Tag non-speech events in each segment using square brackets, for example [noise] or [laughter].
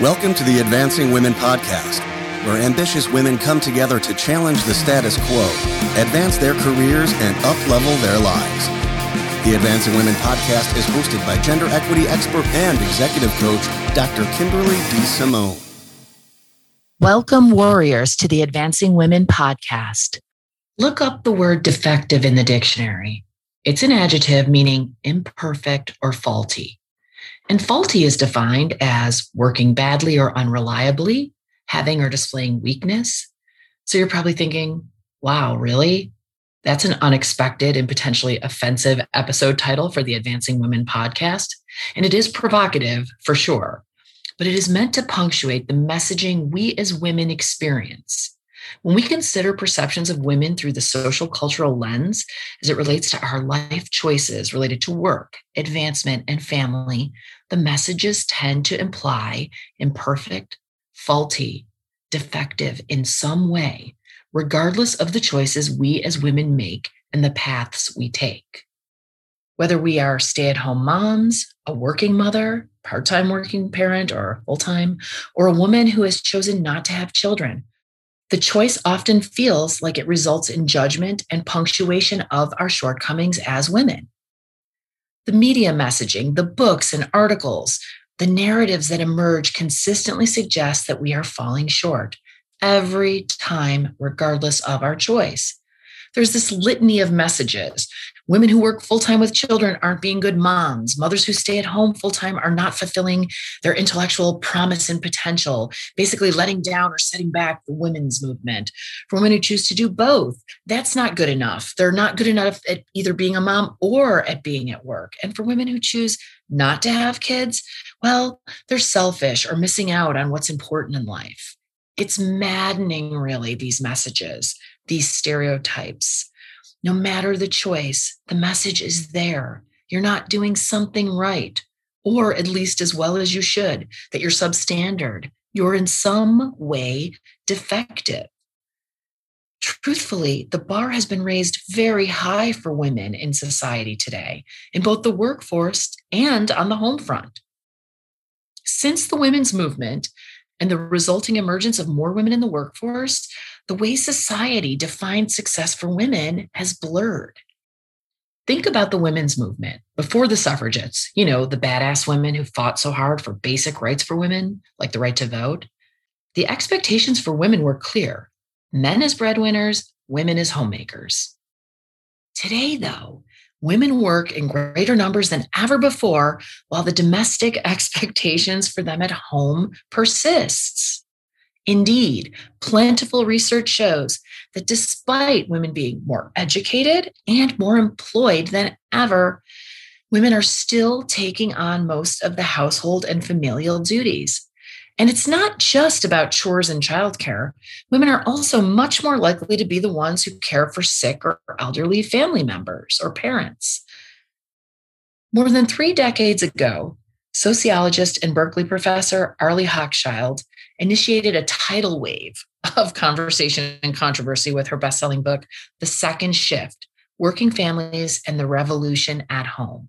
Welcome to the Advancing Women Podcast, where ambitious women come together to challenge the status quo, advance their careers, and uplevel their lives. The Advancing Women Podcast is hosted by gender equity expert and executive coach, Dr. Kimberly DeSimone. Welcome, warriors, to the Advancing Women Podcast. Look up the word defective in the dictionary. It's an adjective meaning imperfect or faulty. And faulty is defined as working badly or unreliably, having or displaying weakness. So you're probably thinking, wow, really? That's an unexpected and potentially offensive episode title for the Advancing Women podcast. And it is provocative for sure, but it is meant to punctuate the messaging we as women experience. When we consider perceptions of women through the social cultural lens as it relates to our life choices related to work, advancement, and family, the messages tend to imply imperfect, faulty, defective in some way, regardless of the choices we as women make and the paths we take. Whether we are stay at home moms, a working mother, part time working parent, or full time, or a woman who has chosen not to have children, the choice often feels like it results in judgment and punctuation of our shortcomings as women the media messaging, the books and articles, the narratives that emerge consistently suggest that we are falling short every time, regardless of our choice. There's this litany of messages Women who work full time with children aren't being good moms. Mothers who stay at home full time are not fulfilling their intellectual promise and potential, basically letting down or setting back the women's movement. For women who choose to do both, that's not good enough. They're not good enough at either being a mom or at being at work. And for women who choose not to have kids, well, they're selfish or missing out on what's important in life. It's maddening, really, these messages, these stereotypes. No matter the choice, the message is there. You're not doing something right, or at least as well as you should, that you're substandard. You're in some way defective. Truthfully, the bar has been raised very high for women in society today, in both the workforce and on the home front. Since the women's movement and the resulting emergence of more women in the workforce, the way society defines success for women has blurred. Think about the women's movement before the suffragettes, you know, the badass women who fought so hard for basic rights for women, like the right to vote. The expectations for women were clear men as breadwinners, women as homemakers. Today, though, women work in greater numbers than ever before while the domestic [laughs] expectations for them at home persists. Indeed, plentiful research shows that despite women being more educated and more employed than ever, women are still taking on most of the household and familial duties. And it's not just about chores and childcare. Women are also much more likely to be the ones who care for sick or elderly family members or parents. More than three decades ago, sociologist and Berkeley professor Arlie Hochschild initiated a tidal wave of conversation and controversy with her best-selling book, The Second Shift: Working Families and the Revolution at Home.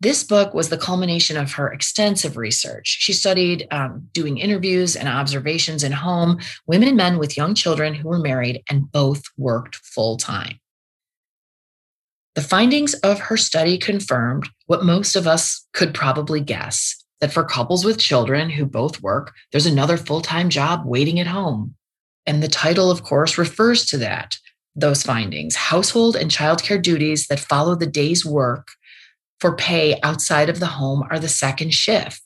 This book was the culmination of her extensive research. She studied um, doing interviews and observations in home, women and men with young children who were married and both worked full time. The findings of her study confirmed what most of us could probably guess that for couples with children who both work, there's another full time job waiting at home. And the title, of course, refers to that, those findings household and childcare duties that follow the day's work for pay outside of the home are the second shift.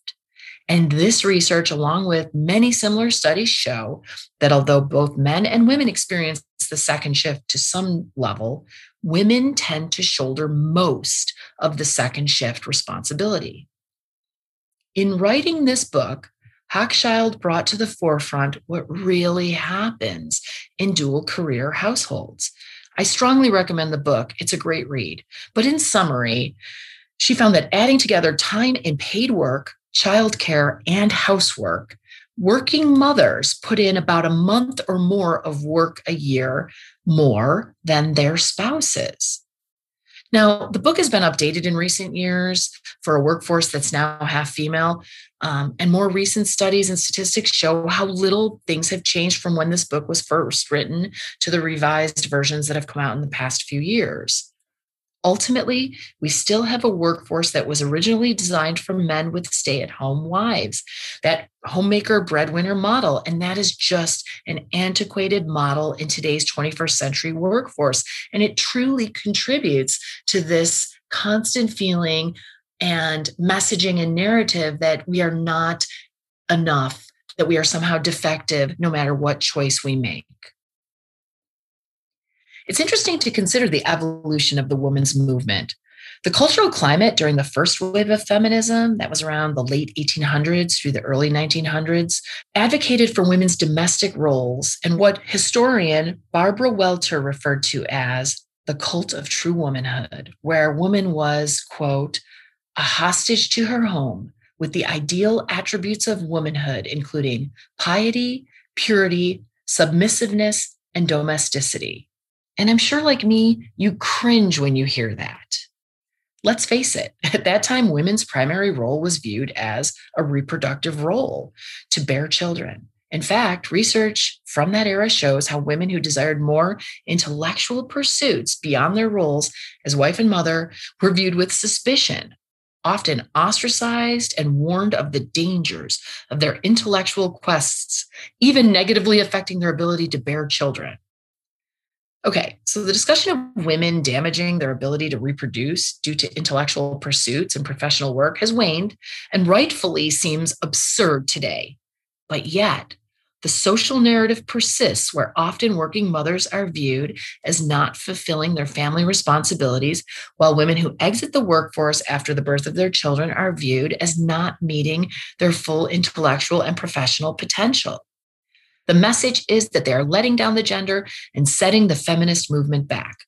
And this research, along with many similar studies, show that although both men and women experience the second shift to some level, women tend to shoulder most of the second shift responsibility. In writing this book, Hochschild brought to the forefront what really happens in dual career households. I strongly recommend the book. It's a great read. But in summary, she found that adding together time in paid work, childcare, and housework, working mothers put in about a month or more of work a year more than their spouses. Now, the book has been updated in recent years for a workforce that's now half female, Um, and more recent studies and statistics show how little things have changed from when this book was first written to the revised versions that have come out in the past few years. Ultimately, we still have a workforce that was originally designed for men with stay at home wives, that homemaker breadwinner model. And that is just an antiquated model in today's 21st century workforce. And it truly contributes to this constant feeling and messaging and narrative that we are not enough, that we are somehow defective no matter what choice we make. It's interesting to consider the evolution of the women's movement. The cultural climate during the first wave of feminism, that was around the late 1800s through the early 1900s, advocated for women's domestic roles and what historian Barbara Welter referred to as the cult of true womanhood, where woman was, quote, a hostage to her home with the ideal attributes of womanhood, including piety, purity, submissiveness, and domesticity. And I'm sure, like me, you cringe when you hear that. Let's face it, [laughs] at that time, women's primary role was viewed as a reproductive role to bear children. In fact, research from that era shows how women who desired more intellectual pursuits beyond their roles as wife and mother were viewed with suspicion often ostracized and warned of the dangers of their intellectual quests, even negatively affecting their ability to bear children. Okay, so the discussion of women damaging their ability to reproduce due to intellectual pursuits and professional work has waned and rightfully seems absurd today. But yet, the social narrative persists where often working mothers are viewed as not fulfilling their family responsibilities, while women who exit the workforce after the birth of their children are viewed as not meeting their full intellectual and professional potential. The message is that they are letting down the gender and setting the feminist movement back.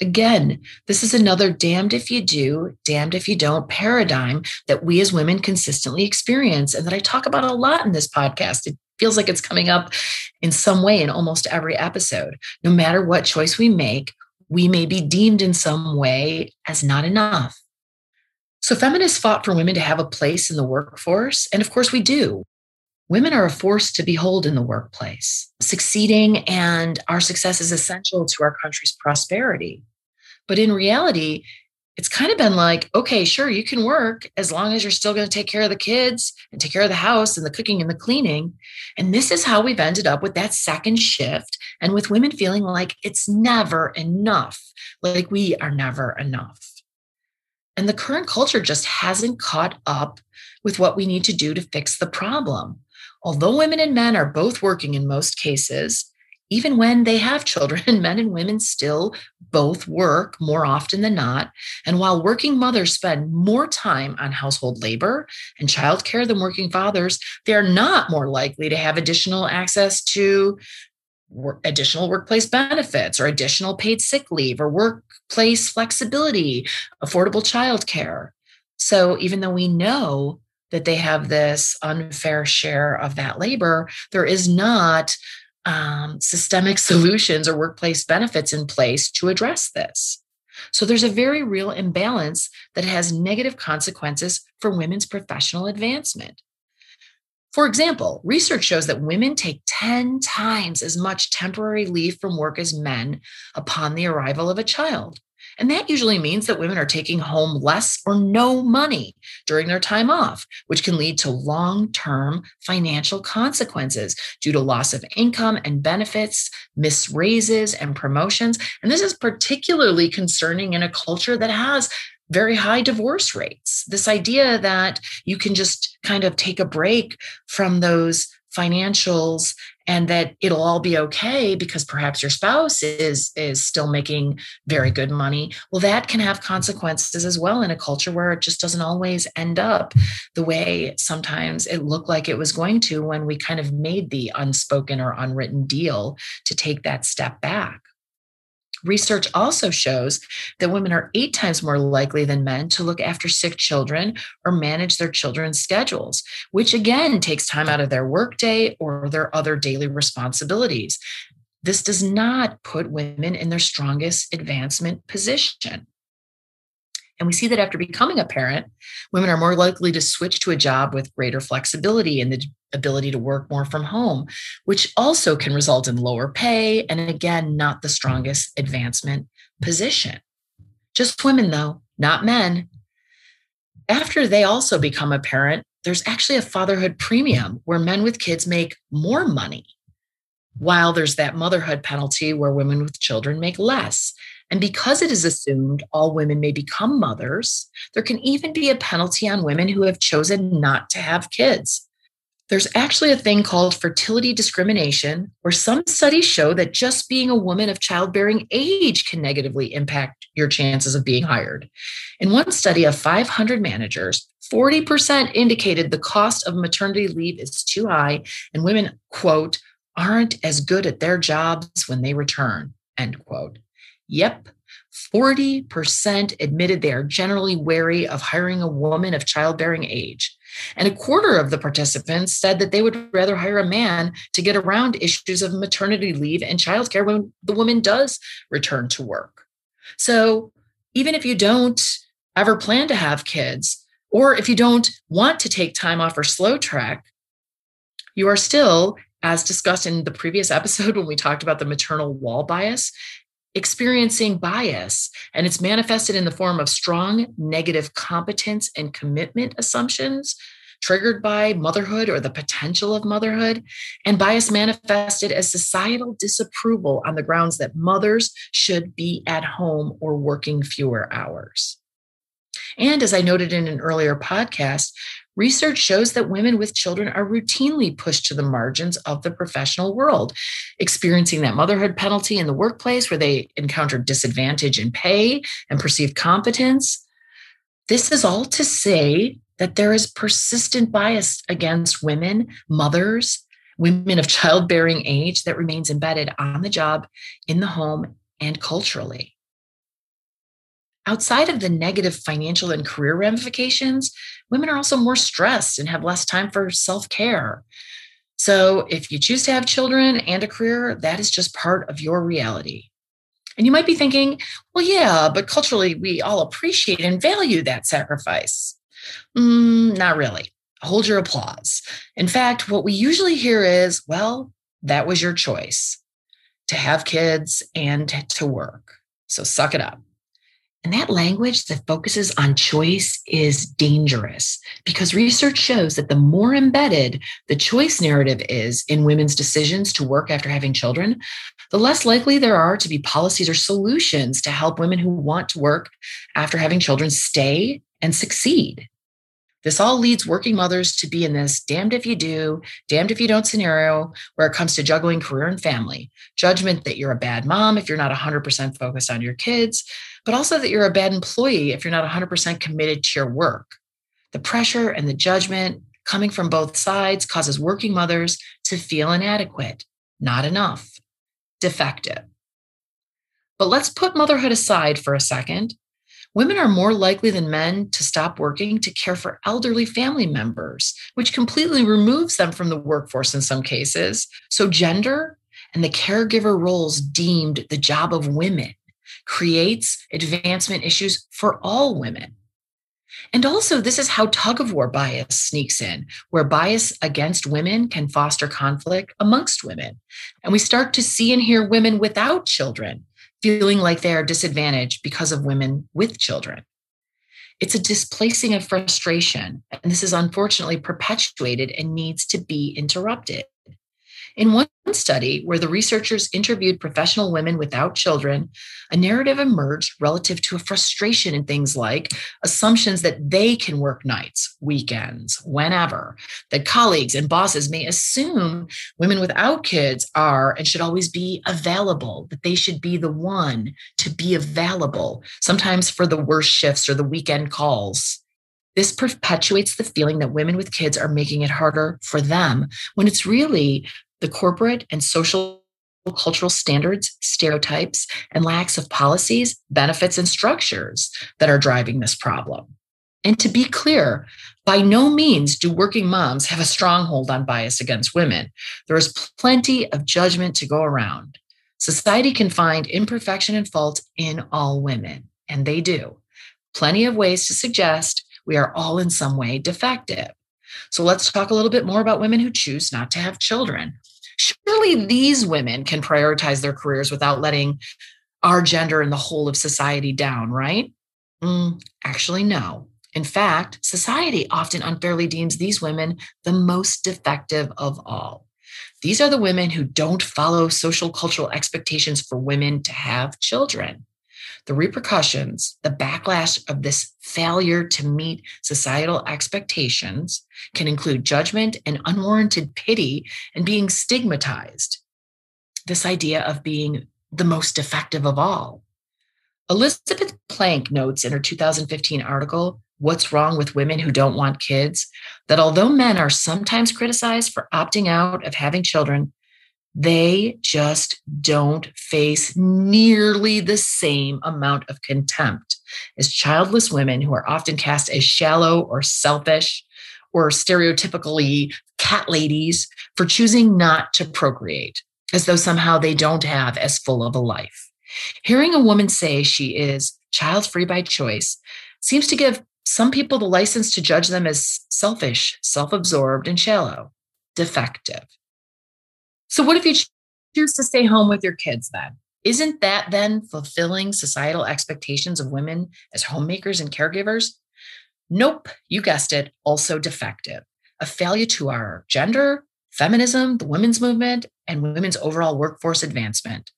Again, this is another damned if you do, damned if you don't paradigm that we as women consistently experience and that I talk about a lot in this podcast. It feels like it's coming up in some way in almost every episode. No matter what choice we make, we may be deemed in some way as not enough. So, feminists fought for women to have a place in the workforce. And of course, we do. Women are a force to behold in the workplace. Succeeding and our success is essential to our country's prosperity. But in reality, it's kind of been like, okay, sure, you can work as long as you're still going to take care of the kids and take care of the house and the cooking and the cleaning. And this is how we've ended up with that second shift and with women feeling like it's never enough, like we are never enough. And the current culture just hasn't caught up with what we need to do to fix the problem. Although women and men are both working in most cases, even when they have children, [laughs] men and women still both work more often than not. And while working mothers spend more time on household labor and childcare than working fathers, they are not more likely to have additional access to additional workplace benefits or additional paid sick leave or workplace flexibility, affordable childcare. So even though we know that they have this unfair share of that labor, there is not um, systemic [laughs] solutions or workplace benefits in place to address this. So there's a very real imbalance that has negative consequences for women's professional advancement. For example, research shows that women take 10 times as much temporary leave from work as men upon the arrival of a child. And that usually means that women are taking home less or no money during their time off, which can lead to long term financial consequences due to loss of income and benefits, missed raises and promotions. And this is particularly concerning in a culture that has very high divorce rates. This idea that you can just kind of take a break from those financials and that it'll all be okay because perhaps your spouse is is still making very good money. Well that can have consequences as well in a culture where it just doesn't always end up the way sometimes it looked like it was going to when we kind of made the unspoken or unwritten deal to take that step back Research also shows that women are eight times more likely than men to look after sick children or manage their children's schedules, which again takes time out of their workday or their other daily responsibilities. This does not put women in their strongest advancement position. And we see that after becoming a parent, women are more likely to switch to a job with greater flexibility and the ability to work more from home, which also can result in lower pay and again, not the strongest advancement position. Just women, though, not men. After they also become a parent, there's actually a fatherhood premium where men with kids make more money, while there's that motherhood penalty where women with children make less. And because it is assumed all women may become mothers, there can even be a penalty on women who have chosen not to have kids. There's actually a thing called fertility discrimination, where some studies show that just being a woman of childbearing age can negatively impact your chances of being hired. In one study of 500 managers, 40% indicated the cost of maternity leave is too high, and women, quote, aren't as good at their jobs when they return, end quote. Yep, 40% admitted they are generally wary of hiring a woman of childbearing age. And a quarter of the participants said that they would rather hire a man to get around issues of maternity leave and childcare when the woman does return to work. So even if you don't ever plan to have kids, or if you don't want to take time off or slow track, you are still, as discussed in the previous [laughs] episode when we talked about the maternal wall bias, experiencing bias, and it's manifested in the form of strong negative competence and commitment assumptions triggered by motherhood or the potential of motherhood, and bias manifested as societal disapproval on the grounds that mothers should be at home or working fewer hours. And as I noted in an earlier podcast, Research shows that women with children are routinely pushed to the margins of the professional world, experiencing that motherhood penalty in the workplace where they encounter disadvantage in pay and perceived competence. This is all to say that there is persistent bias against women, mothers, women of childbearing age that remains embedded on the job, in the home, and culturally. Outside of the negative financial and career ramifications, women are also more stressed and have less time for self care. So, if you choose to have children and a career, that is just part of your reality. And you might be thinking, well, yeah, but culturally, we all appreciate and value that sacrifice. Mm, not really. Hold your applause. In fact, what we usually hear is, well, that was your choice to have kids and to work. So suck it up. And that language that focuses on choice is dangerous because research shows that the more embedded the choice narrative is in women's decisions to work after having children, the less likely there are to be policies or solutions to help women who want to work after having children stay and succeed. This all leads working mothers to be in this damned if you do, damned if you don't scenario where it comes to juggling career and family. Judgment that you're a bad mom if you're not 100% focused on your kids, but also that you're a bad employee if you're not 100% committed to your work. The pressure and the judgment coming from both sides causes working mothers to feel inadequate, not enough, defective. But let's put motherhood aside for a second Women are more likely than men to stop working to care for elderly family members, which completely removes them from the workforce in some cases. So, gender and the caregiver roles deemed the job of women creates advancement issues for all women. And also, this is how tug of war bias sneaks in, where bias against women can foster conflict amongst women. And we start to see and hear women without children feeling like they are disadvantaged because of women with children. It's a displacing of frustration, and this is unfortunately perpetuated and needs to be interrupted. In one study, where the researchers interviewed professional women without children, a narrative emerged relative to a frustration in things like assumptions that they can work nights, weekends, whenever, that colleagues and bosses may assume women without kids are and should always be available, that they should be the one to be available, sometimes for the worst shifts or the weekend calls. This perpetuates the feeling that women with kids are making it harder for them when it's really the corporate and social cultural standards, stereotypes, and lacks of policies, benefits, and structures that are driving this problem. And to be clear, by no means do working moms have a stronghold on bias against women. There is plenty of judgment to go around. Society can find imperfection and fault in all women, and they do. plenty of ways to suggest we are all in some way defective. So let's talk a little bit more about women who choose not to have children. Surely these women can prioritize their careers without letting our gender and the whole of society down, right? Mm, actually, no. In fact, society often unfairly deems these women the most defective of all. These are the women who don't follow social cultural expectations for women to have children. The repercussions, the backlash of this failure to meet societal expectations can include judgment and unwarranted pity and being stigmatized. This idea of being the most defective of all. Elizabeth Plank notes in her 2015 article, What's Wrong with Women Who Don't Want Kids, that although men are sometimes criticized for opting out of having children, they just don't face nearly the same amount of contempt as childless women who are often cast as shallow or selfish or stereotypically cat ladies for choosing not to procreate, as though somehow they don't have as full of a life. Hearing a woman say she is child free by choice seems to give some people the license to judge them as selfish, self absorbed, and shallow, defective. So, what if you choose to stay home with your kids then? Isn't that then fulfilling societal expectations of women as homemakers and caregivers? Nope, you guessed it, also defective. A failure to our gender, feminism, the women's movement, and women's overall workforce advancement.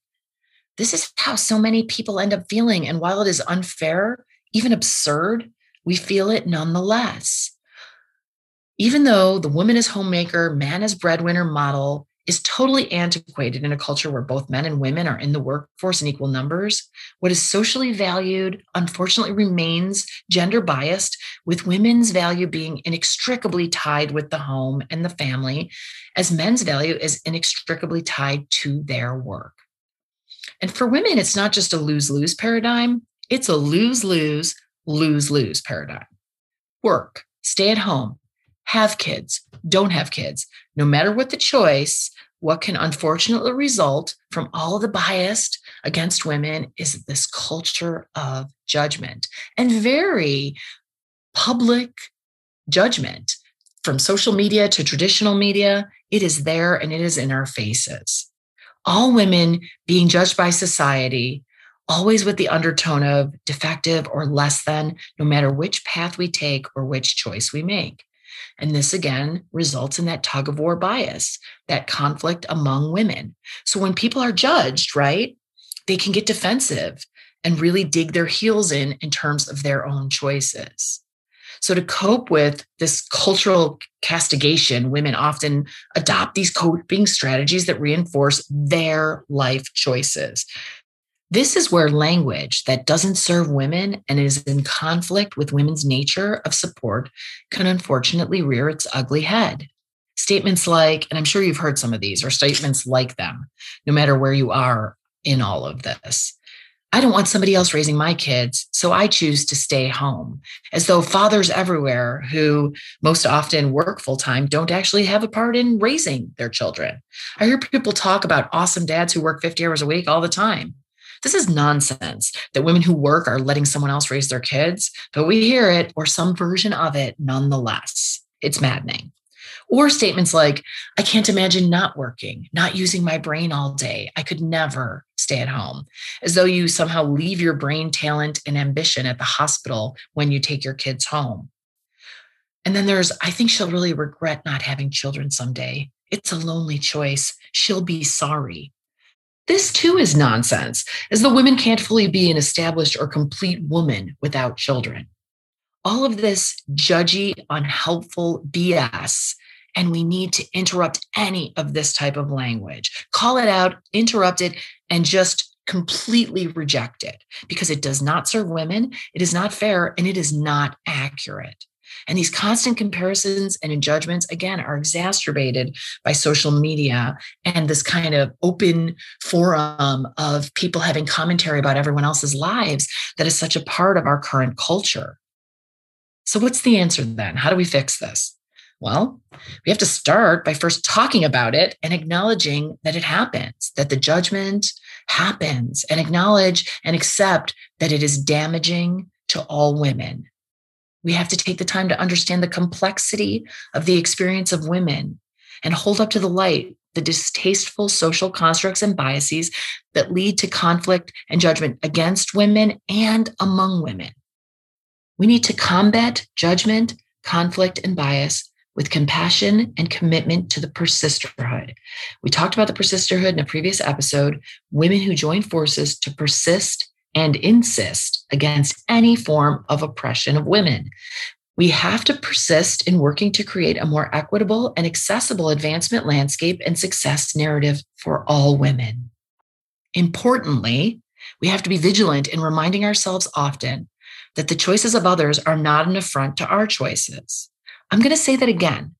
This is how so many people end up feeling. And while it is unfair, even absurd, we feel it nonetheless. Even though the woman is homemaker, man is breadwinner model is totally antiquated in a culture where both men and women are in the workforce in equal numbers. What is socially valued, unfortunately, remains gender biased, with women's value being inextricably tied with the home and the family, as men's value is inextricably tied to their work. And for women, it's not just a lose lose paradigm, it's a lose lose, lose lose paradigm. Work, stay at home, have kids, don't have kids, no matter what the choice, what can unfortunately result from all the bias against women is this culture of judgment and very public judgment from social media to traditional media. It is there and it is in our faces. All women being judged by society, always with the undertone of defective or less than, no matter which path we take or which choice we make. And this again results in that tug of war bias, that conflict among women. So when people are judged, right, they can get defensive and really dig their heels in in terms of their own choices. So, to cope with this cultural castigation, women often adopt these coping strategies that reinforce their life choices. This is where language that doesn't serve women and is in conflict with women's nature of support can unfortunately rear its ugly head. Statements like, and I'm sure you've heard some of these, or statements like them, no matter where you are in all of this. I don't want somebody else raising my kids, so I choose to stay home. As though fathers everywhere who most often work full time don't actually have a part in raising their children. I hear people talk about awesome dads who work 50 hours a week all the time. This is nonsense that women who work are letting someone else raise their kids, but we hear it or some version of it nonetheless. It's maddening. Or statements like, I can't imagine not working, not using my brain all day. I could never stay at home, as though you somehow leave your brain talent and ambition at the hospital when you take your kids home. And then there's, I think she'll really regret not having children someday. It's a lonely choice. She'll be sorry. This too is nonsense, as the women can't fully be an established or complete woman without children. All of this judgy, unhelpful BS, and we need to interrupt any of this type of language. Call it out, interrupt it, and just completely reject it because it does not serve women, it is not fair, and it is not accurate. And these constant comparisons and judgments, again, are exacerbated by social media and this kind of open forum of people having commentary about everyone else's lives that is such a part of our current culture. So, what's the answer then? How do we fix this? Well, we have to start by first talking about it and acknowledging that it happens, that the judgment happens, and acknowledge and accept that it is damaging to all women. We have to take the time to understand the complexity of the experience of women and hold up to the light the distasteful social constructs and biases that lead to conflict and judgment against women and among women. We need to combat judgment, conflict, and bias with compassion and commitment to the persisterhood. We talked about the persisterhood in a previous episode women who join forces to persist and insist against any form of oppression of women. We have to persist in working to create a more equitable and accessible advancement landscape and success narrative for all women. Importantly, we have to be vigilant in reminding ourselves often that the choices of others are not an affront to our choices. I'm going to say that again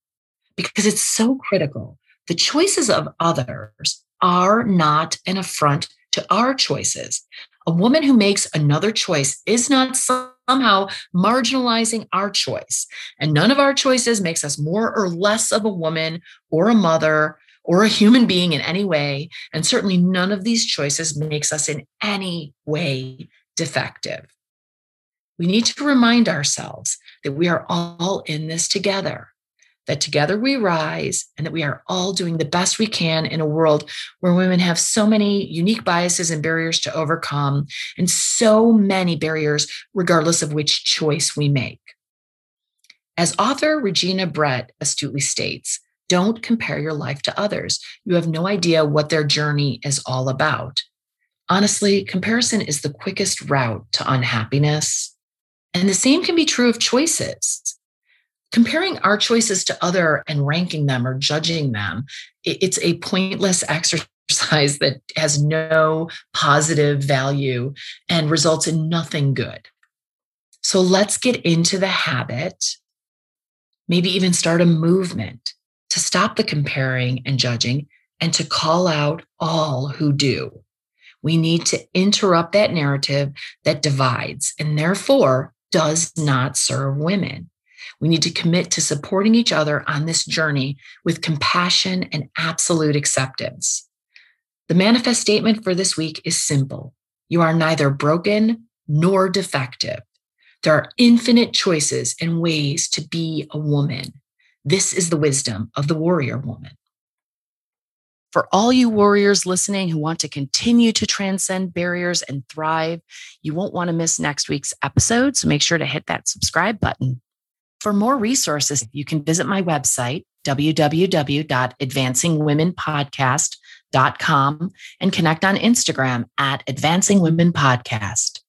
because it's so critical. The choices of others are not an affront to our choices. A woman who makes another choice is not somehow marginalizing our choice. And none of our choices makes us more or less of a woman or a mother or a human being in any way. And certainly none of these choices makes us in any way defective. We need to remind ourselves that we are all in this together that together we rise and that we are all doing the best we can in a world where women have so many unique biases and barriers to overcome, and so many barriers, regardless of which choice we make. As author Regina Brett astutely states, don't compare your life to others. You have no idea what their journey is all about. Honestly, comparison is the quickest route to unhappiness. And the same can be true of choices comparing our choices to other and ranking them or judging them it's a pointless exercise that has no positive value and results in nothing good. So let's get into the habit maybe even start a movement to stop the comparing and judging and to call out all who do. We need to interrupt that narrative that divides and therefore does not serve women we need to commit to supporting each other on this journey with compassion and absolute acceptance. The manifest statement for this week is simple you are neither broken nor defective. There are infinite choices and ways to be a woman. This is the wisdom of the warrior woman. For all you warriors listening who want to continue to transcend barriers and thrive, you won't want to miss next week's episode. So make sure to hit that subscribe button. For more resources, you can visit my website, www.advancingwomenpodcast.com, and connect on Instagram at Advancing Women Podcast.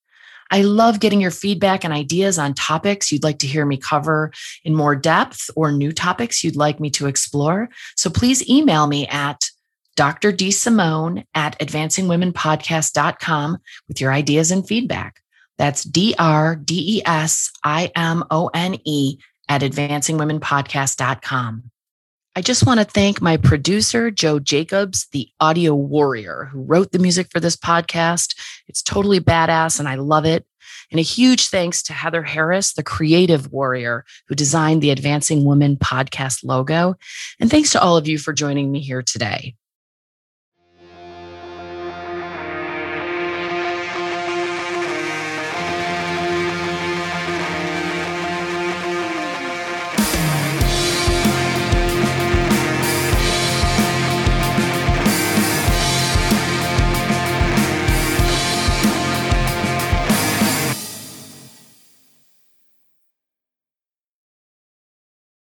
I love getting your feedback and ideas on topics you'd like to hear me cover in more depth or new topics you'd like me to explore. So please email me at Dr. DeSimone at advancingwomenpodcast.com with your ideas and feedback. That's D R D E S I M O N E at advancingwomenpodcast.com. I just want to thank my producer, Joe Jacobs, the audio warrior who wrote the music for this podcast. It's totally badass and I love it. And a huge thanks to Heather Harris, the creative warrior who designed the Advancing Women podcast logo. And thanks to all of you for joining me here today.